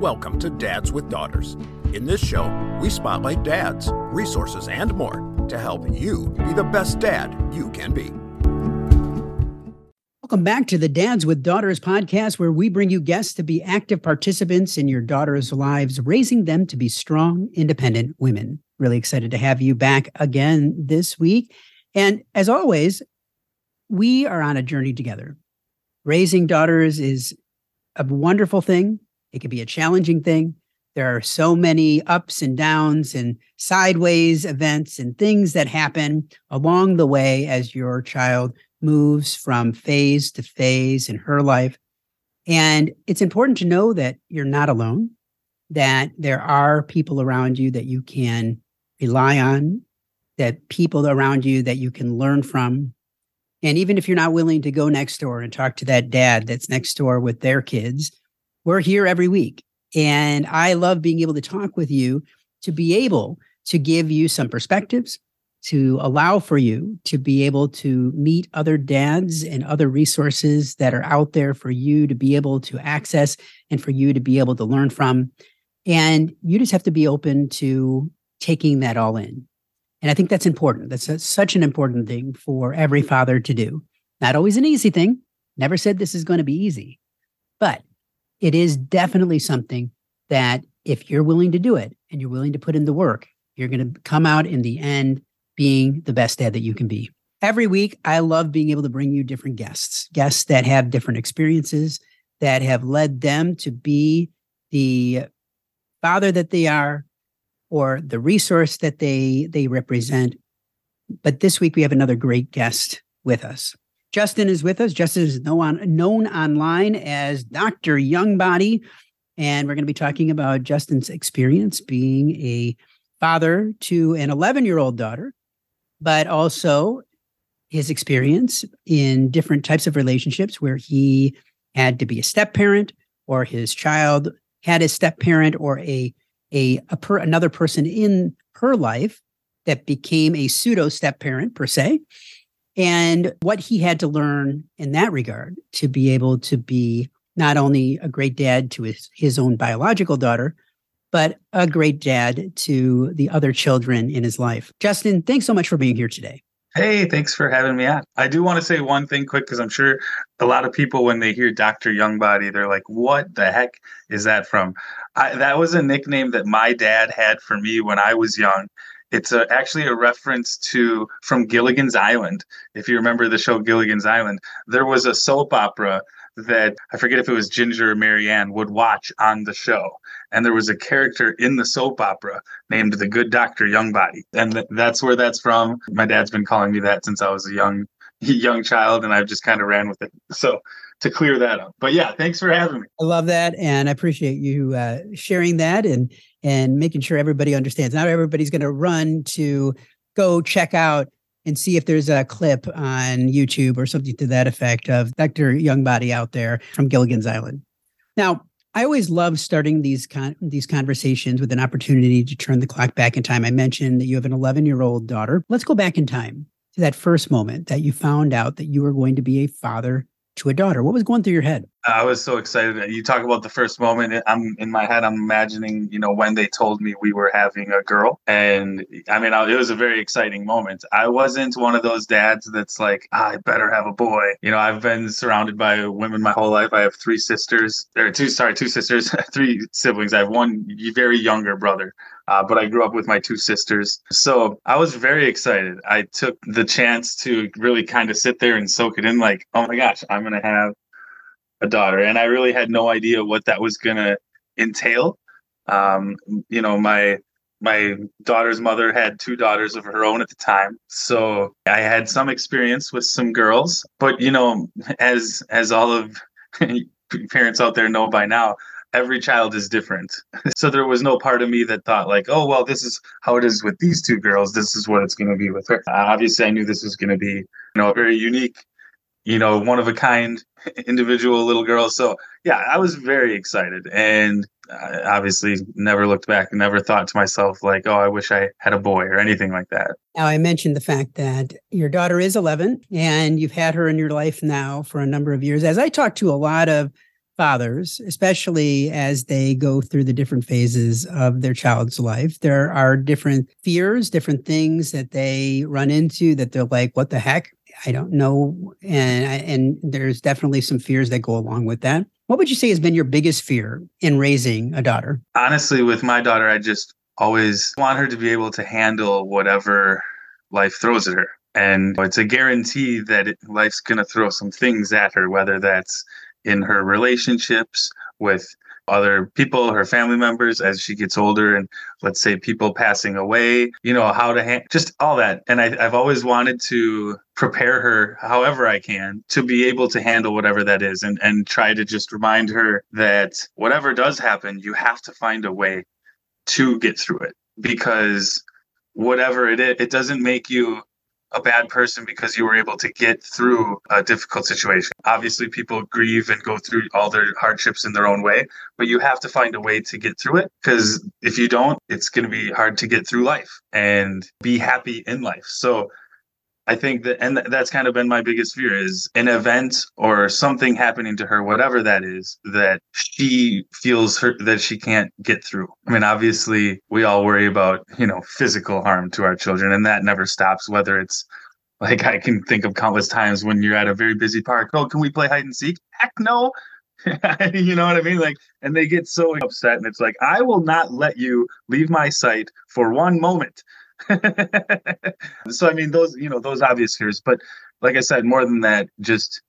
Welcome to Dads with Daughters. In this show, we spotlight dads, resources, and more to help you be the best dad you can be. Welcome back to the Dads with Daughters podcast, where we bring you guests to be active participants in your daughters' lives, raising them to be strong, independent women. Really excited to have you back again this week. And as always, we are on a journey together. Raising daughters is a wonderful thing. It can be a challenging thing. There are so many ups and downs and sideways events and things that happen along the way as your child moves from phase to phase in her life. And it's important to know that you're not alone, that there are people around you that you can rely on, that people around you that you can learn from. And even if you're not willing to go next door and talk to that dad that's next door with their kids, we're here every week. And I love being able to talk with you to be able to give you some perspectives, to allow for you to be able to meet other dads and other resources that are out there for you to be able to access and for you to be able to learn from. And you just have to be open to taking that all in. And I think that's important. That's a, such an important thing for every father to do. Not always an easy thing. Never said this is going to be easy, but it is definitely something that if you're willing to do it and you're willing to put in the work, you're going to come out in the end being the best dad that you can be. Every week, I love being able to bring you different guests, guests that have different experiences that have led them to be the father that they are or the resource that they they represent. But this week we have another great guest with us. Justin is with us. Justin is known, known online as Dr. Youngbody. And we're going to be talking about Justin's experience being a father to an 11 year old daughter, but also his experience in different types of relationships where he had to be a step parent or his child had a step parent or a, a, a per, another person in her life that became a pseudo step parent per se and what he had to learn in that regard to be able to be not only a great dad to his, his own biological daughter, but a great dad to the other children in his life. Justin, thanks so much for being here today. Hey, thanks for having me on. I do want to say one thing quick because I'm sure a lot of people, when they hear Dr. Youngbody, they're like, what the heck is that from? I, that was a nickname that my dad had for me when I was young. It's a, actually a reference to from Gilligan's Island. If you remember the show Gilligan's Island, there was a soap opera that I forget if it was Ginger or Mary Ann would watch on the show. And there was a character in the soap opera named the Good Doctor Youngbody. And th- that's where that's from. My dad's been calling me that since I was a young young child and I've just kind of ran with it. So to clear that up. But yeah, thanks for having me. I love that and I appreciate you uh, sharing that and and making sure everybody understands. Not everybody's going to run to go check out and see if there's a clip on YouTube or something to that effect of Dr. Youngbody out there from Gilligan's Island. Now, I always love starting these con- these conversations with an opportunity to turn the clock back in time. I mentioned that you have an 11 year old daughter. Let's go back in time to that first moment that you found out that you were going to be a father to a daughter. What was going through your head? I was so excited. You talk about the first moment. I'm in my head. I'm imagining, you know, when they told me we were having a girl, and I mean, it was a very exciting moment. I wasn't one of those dads that's like, ah, I better have a boy. You know, I've been surrounded by women my whole life. I have three sisters, or two, sorry, two sisters, three siblings. I have one very younger brother. Uh, but I grew up with my two sisters. So I was very excited. I took the chance to really kind of sit there and soak it in like, oh my gosh, I'm going to have a daughter. And I really had no idea what that was going to entail. Um, you know, my my daughter's mother had two daughters of her own at the time so i had some experience with some girls but you know as as all of parents out there know by now every child is different so there was no part of me that thought like oh well this is how it is with these two girls this is what it's going to be with her uh, obviously i knew this was going to be you know a very unique you know, one of a kind individual little girl. So yeah, I was very excited and I obviously never looked back, never thought to myself like, oh, I wish I had a boy or anything like that. Now, I mentioned the fact that your daughter is 11 and you've had her in your life now for a number of years. As I talk to a lot of fathers, especially as they go through the different phases of their child's life, there are different fears, different things that they run into that they're like, what the heck? I don't know. And, and there's definitely some fears that go along with that. What would you say has been your biggest fear in raising a daughter? Honestly, with my daughter, I just always want her to be able to handle whatever life throws at her. And it's a guarantee that life's going to throw some things at her, whether that's in her relationships with other people, her family members as she gets older, and let's say people passing away, you know, how to handle just all that. And I, I've always wanted to prepare her however I can to be able to handle whatever that is and, and try to just remind her that whatever does happen, you have to find a way to get through it because whatever it is, it doesn't make you a bad person because you were able to get through a difficult situation. Obviously, people grieve and go through all their hardships in their own way, but you have to find a way to get through it because if you don't, it's going to be hard to get through life and be happy in life. So I think that, and that's kind of been my biggest fear is an event or something happening to her, whatever that is, that she feels that she can't get through. I mean, obviously, we all worry about, you know, physical harm to our children, and that never stops, whether it's like I can think of countless times when you're at a very busy park. Oh, can we play hide and seek? Heck no. you know what I mean? Like, and they get so upset, and it's like, I will not let you leave my sight for one moment. so I mean those you know those obvious fears, but like I said, more than that, just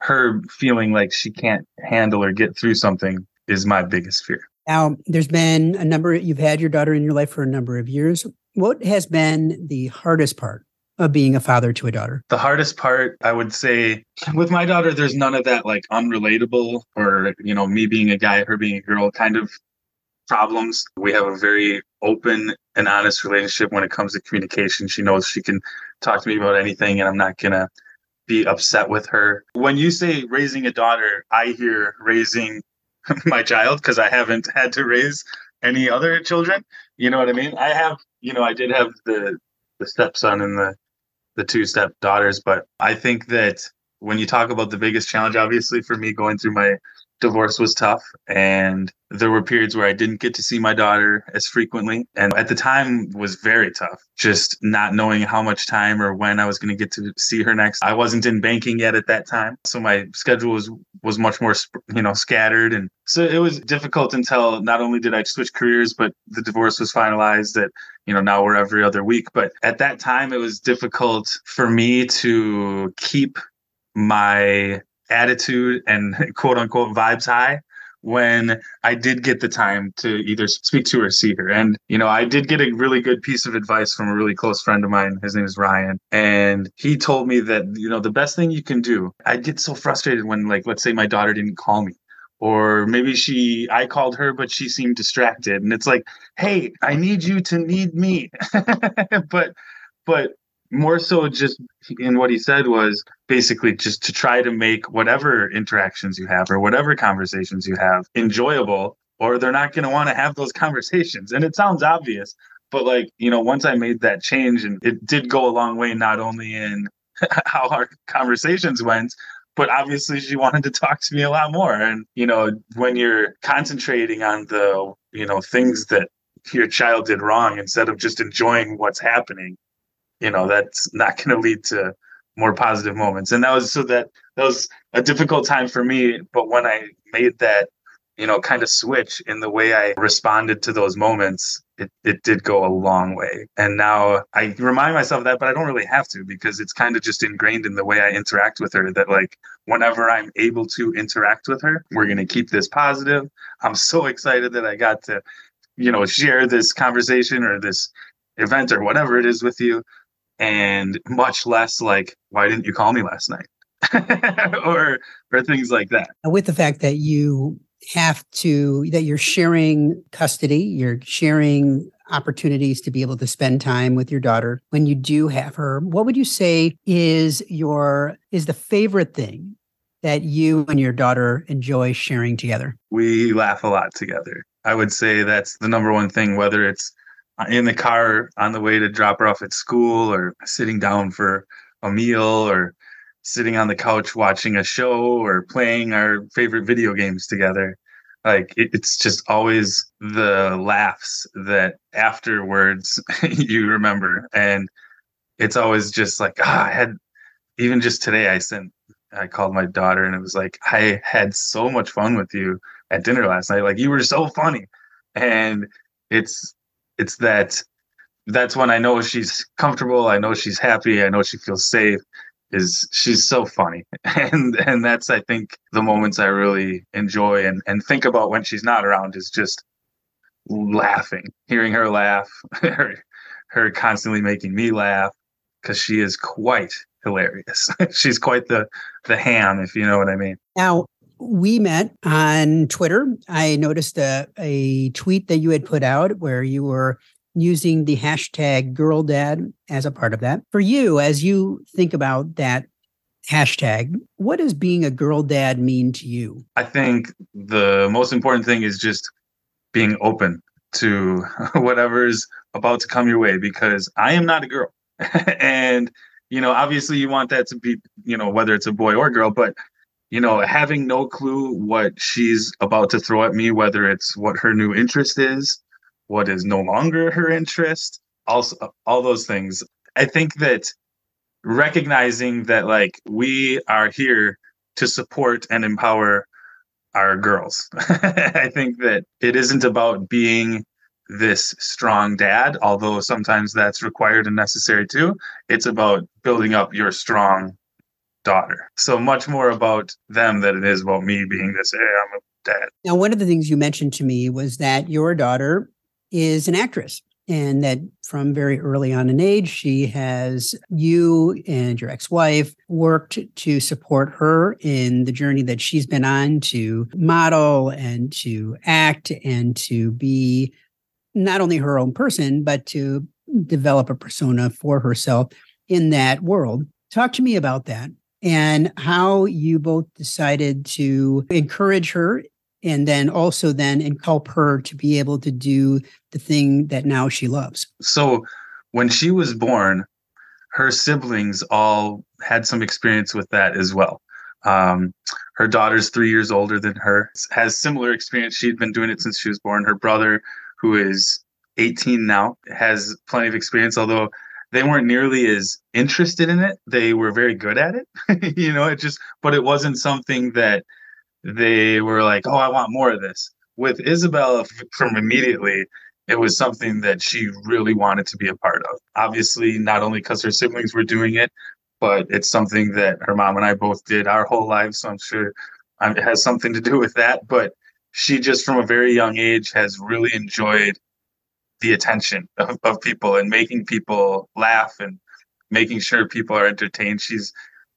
her feeling like she can't handle or get through something is my biggest fear. Now, there's been a number. You've had your daughter in your life for a number of years. What has been the hardest part of being a father to a daughter? The hardest part, I would say, with my daughter, there's none of that like unrelatable or, you know, me being a guy, her being a girl kind of problems. We have a very open and honest relationship when it comes to communication. She knows she can talk to me about anything and I'm not going to be upset with her. When you say raising a daughter, I hear raising my child because I haven't had to raise any other children. You know what I mean? I have, you know, I did have the the stepson and the the two step daughters, but I think that when you talk about the biggest challenge, obviously for me going through my divorce was tough and there were periods where I didn't get to see my daughter as frequently and at the time was very tough just not knowing how much time or when I was going to get to see her next. I wasn't in banking yet at that time so my schedule was was much more you know scattered and so it was difficult until not only did I switch careers but the divorce was finalized that you know now we're every other week. But at that time it was difficult for me to keep my attitude and quote unquote vibes high when I did get the time to either speak to her or see her. And, you know, I did get a really good piece of advice from a really close friend of mine. His name is Ryan. And he told me that, you know, the best thing you can do, I get so frustrated when, like, let's say my daughter didn't call me. Or maybe she, I called her, but she seemed distracted. And it's like, hey, I need you to need me. but, but more so just in what he said was basically just to try to make whatever interactions you have or whatever conversations you have enjoyable or they're not going to want to have those conversations. And it sounds obvious but like you know once i made that change and it did go a long way not only in how our conversations went but obviously she wanted to talk to me a lot more. And you know when you're concentrating on the you know things that your child did wrong instead of just enjoying what's happening you know that's not going to lead to more positive moments. And that was so that that was a difficult time for me but when i made that you know kind of switch in the way i responded to those moments it, it did go a long way. And now i remind myself of that but i don't really have to because it's kind of just ingrained in the way i interact with her that like whenever i'm able to interact with her we're going to keep this positive. I'm so excited that i got to you know share this conversation or this event or whatever it is with you and much less like why didn't you call me last night? Or or things like that. With the fact that you have to that you're sharing custody, you're sharing opportunities to be able to spend time with your daughter when you do have her what would you say is your is the favorite thing that you and your daughter enjoy sharing together? We laugh a lot together. I would say that's the number one thing whether it's in the car on the way to drop her off at school or sitting down for a meal or sitting on the couch watching a show or playing our favorite video games together. Like it, it's just always the laughs that afterwards you remember. And it's always just like ah, i had even just today i sent i called my daughter and it was like i had so much fun with you at dinner last night. Like you were so funny. And it's it's that that's when i know she's comfortable i know she's happy i know she feels safe is she's so funny. And and that's i think the moments i really enjoy and and think about when she's not around is just laughing hearing her laugh her, her constantly making me laugh because she is quite hilarious. She's quite the the ham if you know what i mean. Now we met on twitter i noticed a, a tweet that you had put out where you were using the hashtag girl dad as a part of that. For you, as you think about that hashtag, what does being a girl dad mean to you? I think the most important thing is just being open to whatever's about to come your way because I am not a girl. and, you know, obviously you want that to be, you know, whether it's a boy or girl, but you know, having no clue what she's about to throw at me, whether it's what her new interest is, what is no longer her interest also all those things. I think that recognizing that like we are here to support and empower our girls. I think that it isn't about being this strong dad although sometimes that's required and necessary too. It's about building up your strong daughter. So much more about them than it is about me being this hey i'm a dad. Now one of the things you mentioned to me was that your daughter is an actress and that from very early on in age, she has you and your ex wife worked to support her in the journey that she's been on to model and to act and to be not only her own person, but to develop a persona for herself in that world. Talk to me about that and how you both decided to encourage her and then also then and help her to be able to do the thing that now she loves. So when she was born, her siblings all had some experience with that as well. Um, her daughter's three years older than her, has similar experience. She'd been doing it since she was born. Her brother, who is 18 now, has plenty of experience, although they weren't nearly as interested in it. They were very good at it. you know, it just, but it wasn't something that they were like, "Oh, I want more of this." With Isabella, from immediately, it was something that she really wanted to be a part of. Obviously, not only because her siblings were doing it, but it's something that her mom and I both did our whole lives. So I'm sure um, it has something to do with that. But she just, from a very young age, has really enjoyed the attention of, of people and making people laugh and making sure people are entertained. She's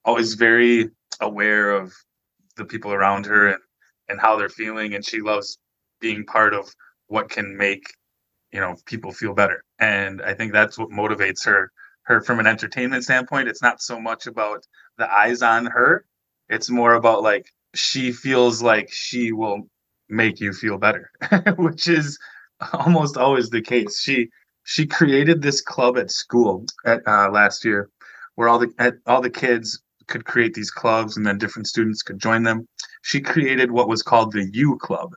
always very aware of the people around her and and how they're feeling and she loves being part of what can make you know people feel better. And i think that's what motivates her her from an entertainment standpoint. It's not so much about the eyes on her. It's more about like she feels like she will make you feel better which is almost always the case she she created this club at school at uh, last year where all the at, all the kids could create these clubs and then different students could join them. She created what was called the You Club.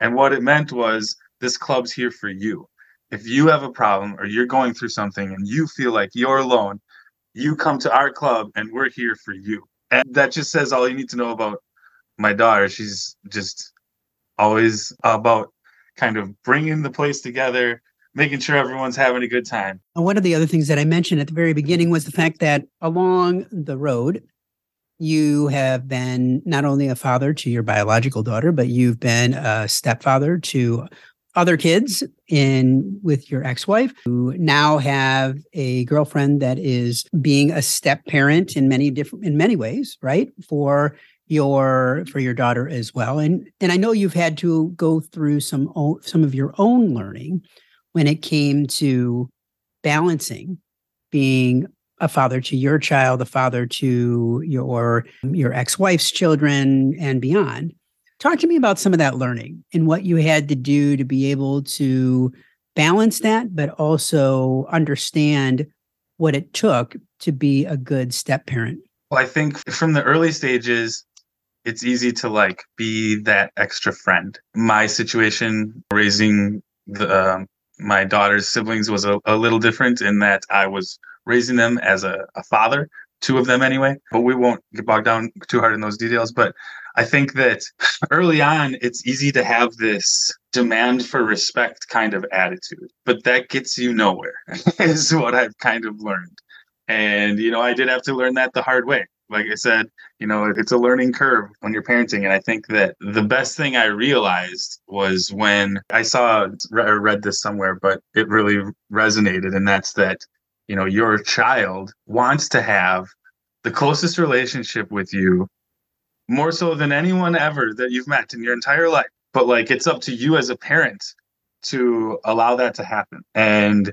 And what it meant was this club's here for you. If you have a problem or you're going through something and you feel like you're alone, you come to our club and we're here for you. And that just says all you need to know about my daughter. She's just always about kind of bringing the place together, making sure everyone's having a good time. One of the other things that I mentioned at the very beginning was the fact that along the road, you have been not only a father to your biological daughter, but you've been a stepfather to other kids in with your ex-wife who now have a girlfriend that is being a step parent in many different in many ways right for your for your daughter as well and and i know you've had to go through some some of your own learning when it came to balancing being a father to your child a father to your your ex-wife's children and beyond Talk to me about some of that learning and what you had to do to be able to balance that, but also understand what it took to be a good step parent. Well, I think from the early stages, it's easy to like be that extra friend. My situation raising the uh, my daughter's siblings was a, a, little different in that I was raising them as a, a father, two of them anyway. But we won't get bogged down too hard in those details. But I think that early on, it's easy to have this demand for respect kind of attitude, but that gets you nowhere, is what I've kind of learned. And, you know, I did have to learn that the hard way. Like I said, you know, it's a learning curve when you're parenting. And I think that the best thing I realized was when I saw or read this somewhere, but it really resonated. And that's that, you know, your child wants to have the closest relationship with you more so than anyone ever that you've met in your entire life. But like it's up to you as a parent to allow that to happen. And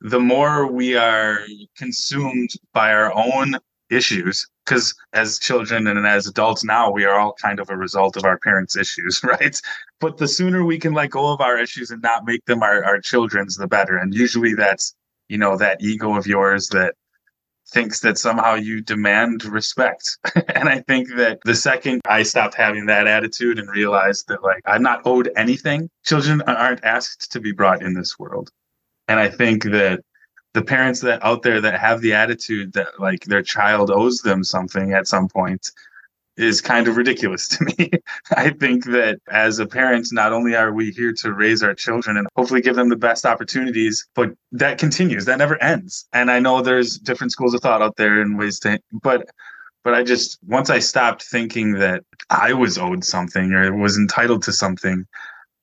the more we are consumed by our own issues, because as children and as adults now, we are all kind of a result of our parents' issues, right? But the sooner we can let go of our issues and not make them our, our children's, the better. And usually that's, you know, that ego of yours that thinks that somehow you demand respect. and I think that the second I stopped having that attitude and realized that like I'm not owed anything, children aren't asked to be brought in this world. And I think that the parents that out there that have the attitude that like their child owes them something at some point is kind of ridiculous to me. I think that as a parent, not only are we here to raise our children and hopefully give them the best opportunities, but that continues, that never ends. And I know there's different schools of thought out there and ways to, but but I just once I stopped thinking that I was owed something or was entitled to something,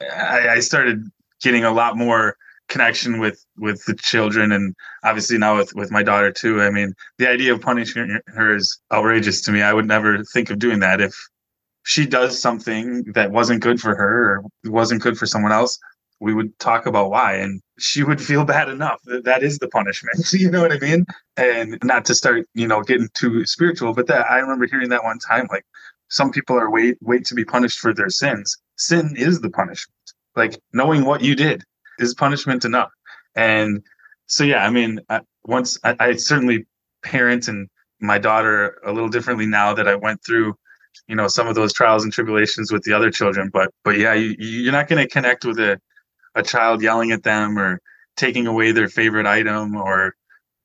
I, I started getting a lot more connection with with the children and obviously now with with my daughter too. I mean the idea of punishing her is outrageous to me. I would never think of doing that. If she does something that wasn't good for her or wasn't good for someone else we would talk about why and she would feel bad enough that that is the punishment you know what i mean? And not to start you know getting too spiritual but that i remember hearing that one time like some people are wait wait to be punished for their sins. Sin is the punishment. Like knowing what you did is punishment enough? And so, yeah, I mean, I, once I, I certainly parent and my daughter a little differently now that I went through, you know, some of those trials and tribulations with the other children. But, but yeah, you, you're not going to connect with a, a child yelling at them or taking away their favorite item or,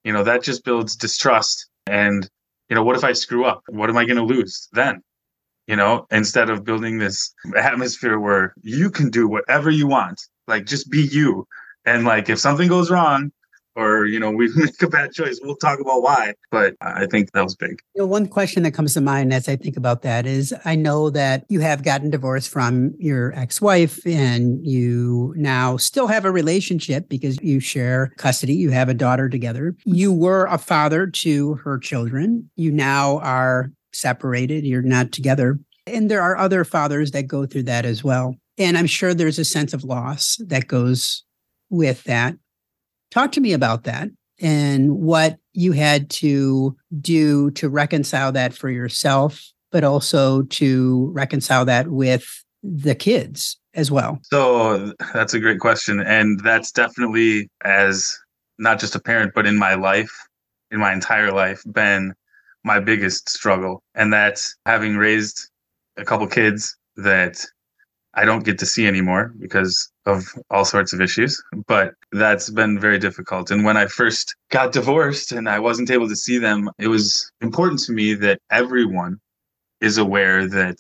you know, that just builds distrust. And, you know, what if I screw up? What am I going to lose then? You know, instead of building this atmosphere where you can do whatever you want like just be you. And like if something goes wrong, or you know we make a bad choice we'll talk about why. But i think that was big. You know, one question that comes to mind as i think about that is i know that you have gotten divorced from your ex-wife and you now still have a relationship because you share custody. You have a daughter together. You were a father to her children. You now are separated. You're not together. And there are other fathers that go through that as well and I'm sure there's a sense of loss that goes with that. Talk to me about that and what you had to do to reconcile that for yourself, but also to reconcile that with the kids as well. So that's a great question. And that's definitely, as not just a parent, but in my life, in my entire life, been my biggest struggle. And that's having raised a couple kids that I don't get to see anymore because of all sorts of issues, but that's been very difficult. And when I first got divorced and I wasn't able to see them, it was important to me that everyone is aware that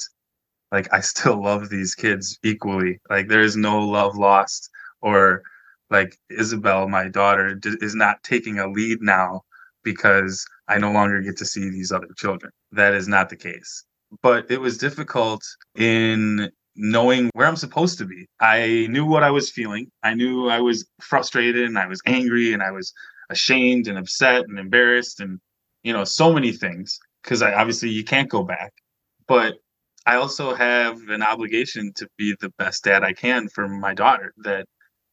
like I still love these kids equally. Like there is no love lost or like Isabel, my daughter, is not taking a lead now because I no longer get to see these other children. That is not the case. But it was difficult in knowing where I'm supposed to be. I knew what I was feeling. I knew I was frustrated and I was angry and I was ashamed and upset and embarrassed and you know so many things because I obviously you can't go back. But I also have an obligation to be the best dad I can for my daughter that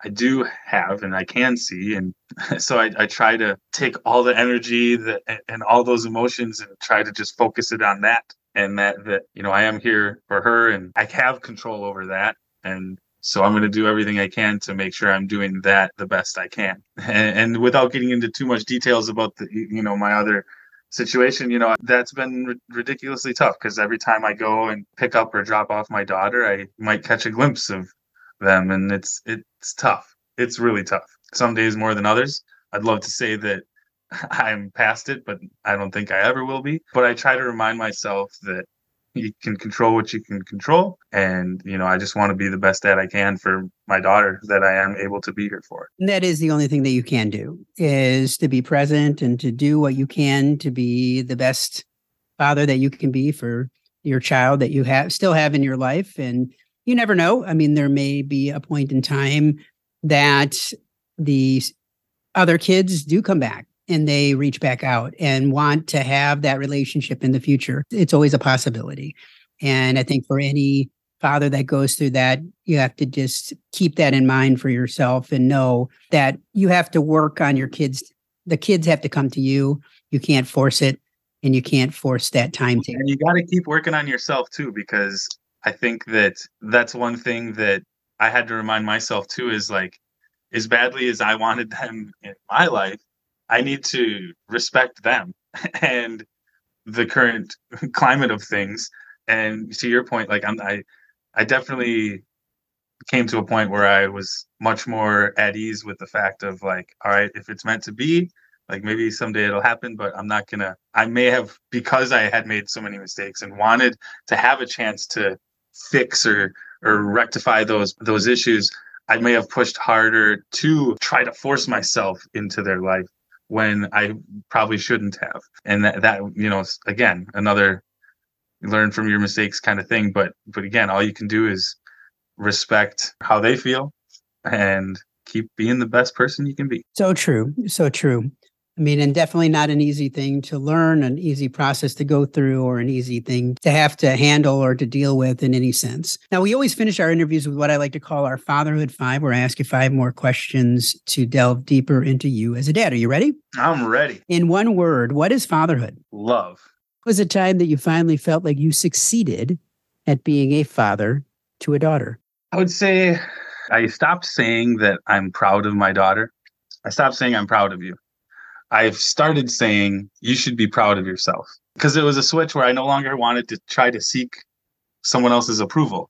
I do have and I can see. And so I, I try to take all the energy that, and all those emotions and try to just focus it on that. And that, that, you know, I am here for her and I have control over that. And so I'm going to do everything I can to make sure I'm doing that the best I can. And, and without getting into too much details about the, you know, my other situation, you know, that's been r- ridiculously tough because every time I go and pick up or drop off my daughter, I might catch a glimpse of them and it's it's tough. It's really tough. Some days more than others. I'd love to say that I'm past it, but I don't think I ever will be. But I try to remind myself that you can control what you can control and you know i just want to be the best dad i can for my daughter that i am able to be here for and that is the only thing that you can do is to be present and to do what you can to be the best father that you can be for your child that you have still have in your life and you never know. I mean, there may be a point in time that the other kids do come back and they reach back out and want to have that relationship in the future. It's always a possibility. And I think for any father that goes through that, you have to just keep that in mind for yourself and know that you have to work on your kids. The kids have to come to you. You can't force it and you can't force that time to. And you got to keep working on yourself too, because I think that that's one thing that I had to remind myself too is like, as badly as I wanted them in my life, I need to respect them and the current climate of things. And to your point, like I'm, I, I definitely came to a point where I was much more at ease with the fact of like, all right, if it's meant to be, like maybe someday it'll happen, but I'm not gonna. I may have because I had made so many mistakes and wanted to have a chance to fix or or rectify those those issues, I may have pushed harder to try to force myself into their life when I probably shouldn't have. And that, that you know, again, another learn from your mistakes kind of thing. But but again, all you can do is respect how they feel and keep being the best person you can be. So true. So true. I mean, and definitely not an easy thing to learn, an easy process to go through, or an easy thing to have to handle or to deal with in any sense. Now, we always finish our interviews with what I like to call our Fatherhood Five, where I ask you five more questions to delve deeper into you as a dad. Are you ready? I'm ready. In one word, what is fatherhood? Love. Was a time that you finally felt like you succeeded at being a father to a daughter? I would say I stopped saying that I'm proud of my daughter. I stopped saying I'm proud of you. I've started saying you should be proud of yourself because it was a switch where I no longer wanted to try to seek someone else's approval.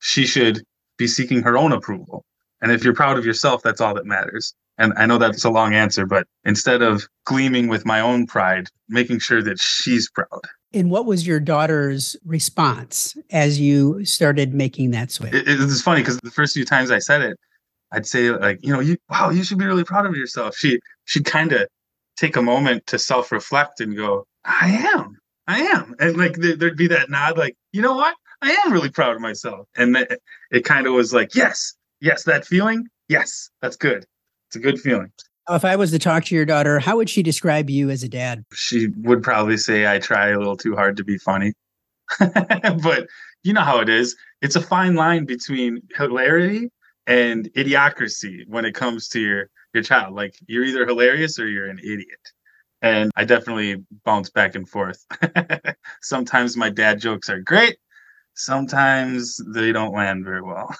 She should be seeking her own approval. And if you're proud of yourself, that's all that matters. And I know that's a long answer, but instead of gleaming with my own pride, making sure that she's proud. And what was your daughter's response as you started making that switch? It, it's funny because the first few times I said it, I'd say like, you know, you wow, you should be really proud of yourself. She she kind of take a moment to self reflect and go, I am, I am. And like there'd be that nod, like, you know what? I am really proud of myself. And it, it kind of was like, yes, yes, that feeling, yes, that's good. It's a good feeling. If I was to talk to your daughter, how would she describe you as a dad? She would probably say I try a little too hard to be funny. but you know how it is. It's a fine line between hilarity and idiocracy when it comes to your your child. Like you're either hilarious or you're an idiot. And I definitely bounce back and forth. Sometimes my dad jokes are great. Sometimes they don't land very well.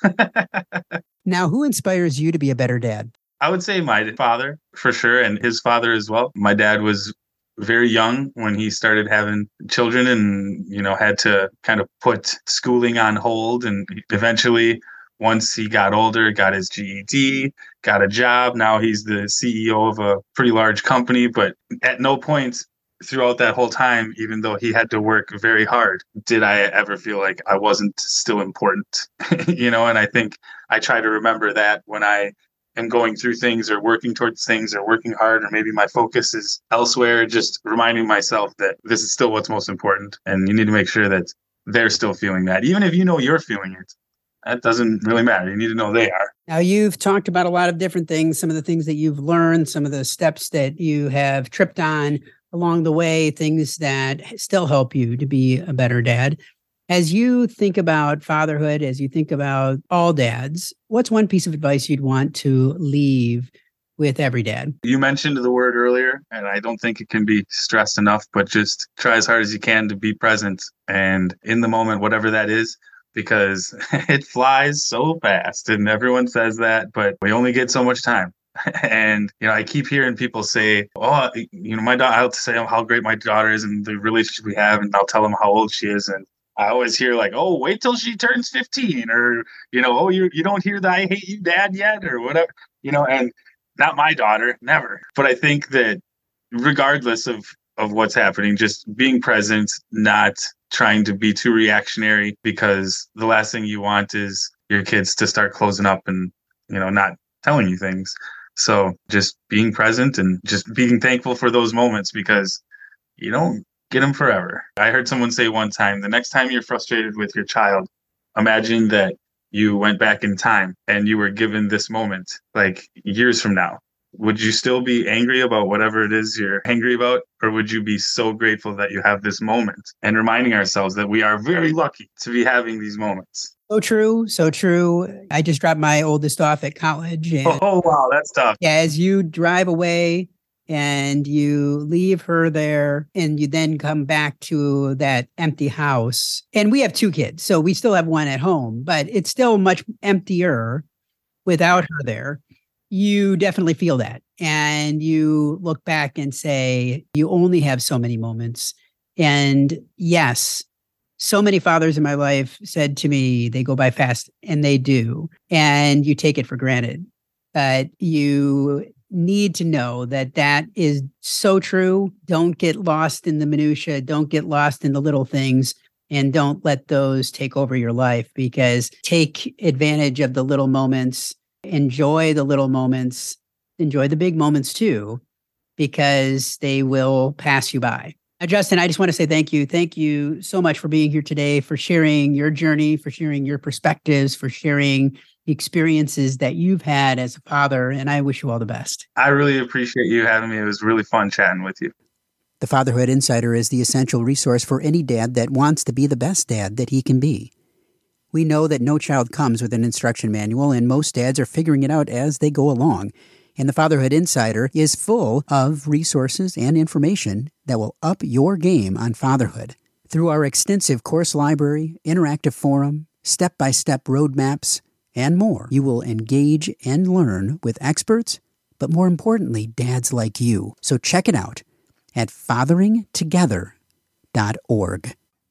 now, who inspires you to be a better dad? I would say my father for sure, and his father as well. My dad was very young when he started having children and you know had to kind of put schooling on hold and eventually once he got older, got his GED, got a job. Now he's the CEO of a pretty large company, but at no point throughout that whole time, even though he had to work very hard, did I ever feel like I wasn't still important, you know? And I think I try to remember that when I am going through things or working towards things or working hard, or maybe my focus is elsewhere, just reminding myself that this is still what's most important. And you need to make sure that they're still feeling that. Even if you know you're feeling it, that doesn't really matter. You need to know they are. Now, you've talked about a lot of different things, some of the things that you've learned, some of the steps that you have tripped on along the way, things that still help you to be a better dad. As you think about fatherhood, as you think about all dads, what's one piece of advice you'd want to leave with every dad? You mentioned the word earlier, and I don't think it can be stressed enough, but just try as hard as you can to be present and in the moment, whatever that is because it flies so fast and everyone says that but we only get so much time. And you know i keep hearing people say oh you know my daughter i'll say how great my daughter is and the relationship we have and i'll tell them how old she is and i always hear like oh wait till she turns 15 or you know oh you, you don't hear the i hate you dad yet or whatever you know and not my daughter never. But i think that regardless of of what's happening just being present not trying to be too reactionary because the last thing you want is your kids to start closing up and you know not telling you things. So just being present and just being thankful for those moments because you don't get them forever. I heard someone say one time the next time you're frustrated with your child imagine that you went back in time and you were given this moment like years from now would you still be angry about whatever it is you're angry about? Or would you be so grateful that you have this moment and reminding ourselves that we are very lucky to be having these moments? So true so true. I just dropped my oldest off at college and, oh, oh wow that's tough. Yeah as you drive away and you leave her there and you then come back to that empty house. And we have two kids so we still have one at home but it's still much emptier without her there you definitely feel that. And you look back and say, you only have so many moments. And yes, so many fathers in my life said to me, they go by fast, and they do. And you take it for granted. But you need to know that that is so true. Don't get lost in the minutia. Don't get lost in the little things and don't let those take over your life because take advantage of the little moments enjoy the little moments, enjoy the big moments too, because they will pass you by. Now, Justin, I just want to say thank you. Thank you so much for being here today, for sharing your journey, for sharing your perspectives, for sharing the experiences that you've had as a father. And I wish you all the best. I really appreciate you having me. It was really fun chatting with you. The Fatherhood Insider is the essential resource for any dad that wants to be the best dad that he can be. We know that no child comes with an instruction manual, and most dads are figuring it out as they go along. And the Fatherhood Insider is full of resources and information that will up your game on fatherhood. Through our extensive course library, interactive forum, step by step roadmaps, and more, you will engage and learn with experts, but more importantly, dads like you. So check it out at fatheringtogether.org.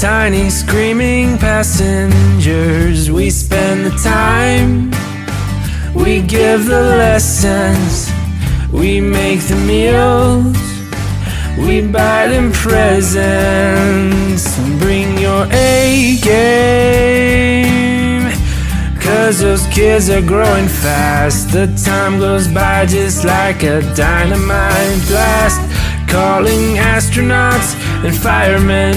tiny screaming passengers. We spend the time, we give the lessons, we make the meals, we buy them presents. And bring your A game, cause those kids are growing fast. The time goes by just like a dynamite blast calling astronauts and firemen,